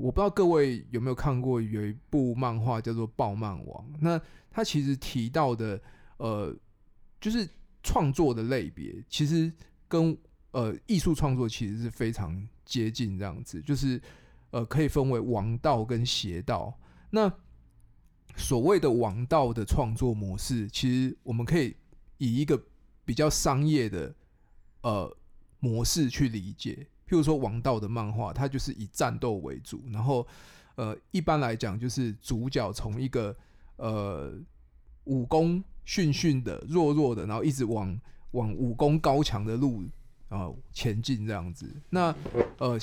我不知道各位有没有看过有一部漫画叫做《爆漫王》，那他其实提到的呃，就是创作的类别，其实跟呃艺术创作其实是非常接近这样子，就是呃可以分为王道跟邪道。那所谓的王道的创作模式，其实我们可以以一个比较商业的呃模式去理解。譬如说王道的漫画，它就是以战斗为主，然后呃一般来讲就是主角从一个呃武功逊逊的弱弱的，然后一直往往武功高强的路啊、前进这样子。那呃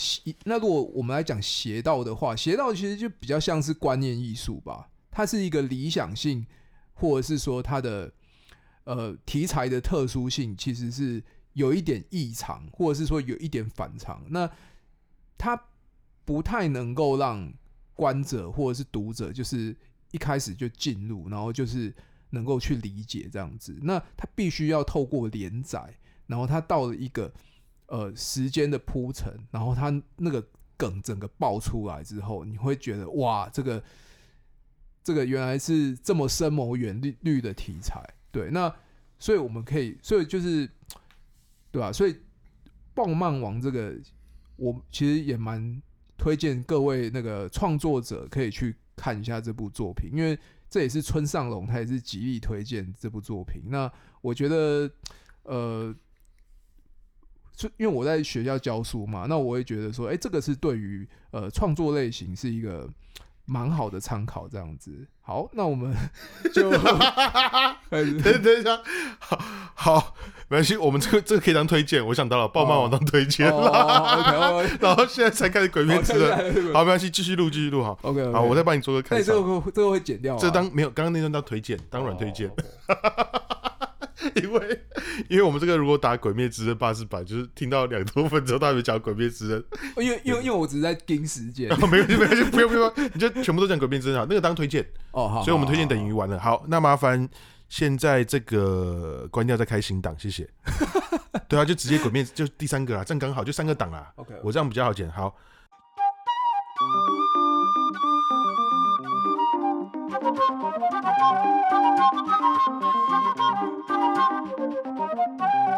那如果我们来讲邪道的话，邪道其实就比较像是观念艺术吧。它是一个理想性，或者是说它的呃题材的特殊性，其实是有一点异常，或者是说有一点反常。那它不太能够让观者或者是读者，就是一开始就进入，然后就是能够去理解这样子。那它必须要透过连载，然后它到了一个呃时间的铺陈，然后它那个梗整个爆出来之后，你会觉得哇，这个。这个原来是这么深谋远虑虑的题材，对，那所以我们可以，所以就是，对吧、啊？所以《爆漫王》这个，我其实也蛮推荐各位那个创作者可以去看一下这部作品，因为这也是村上隆，他也是极力推荐这部作品。那我觉得，呃，就因为我在学校教书嘛，那我也觉得说，哎，这个是对于呃创作类型是一个。蛮好的参考，这样子。好，那我们 就 等等一下，好，好，没关系，我们这个这个可以当推荐。我想到了，爆漫网当推荐了。然后现在才开始鬼灭之刃，好，没关系，继续录，继续录，好，OK，好，我再帮你做个看。这个会这个会剪掉，这当没有，刚刚那段当推荐，当软推荐。因为，因为我们这个如果打《鬼灭之刃》八十版，就是听到两多分之后，他还没讲《鬼灭之刃》。因为，因为，因为我只是在盯时间。哦没关系，没关系，不用，不用，你就全部都讲《鬼灭之刃》好，那个当推荐。哦，好。所以我们推荐等于完了。好，那麻烦现在这个关掉再开新档，谢谢。对啊，就直接《鬼灭》就第三个啊，这样刚好就三个档啦。OK，我这样比较好剪。好。Thank you.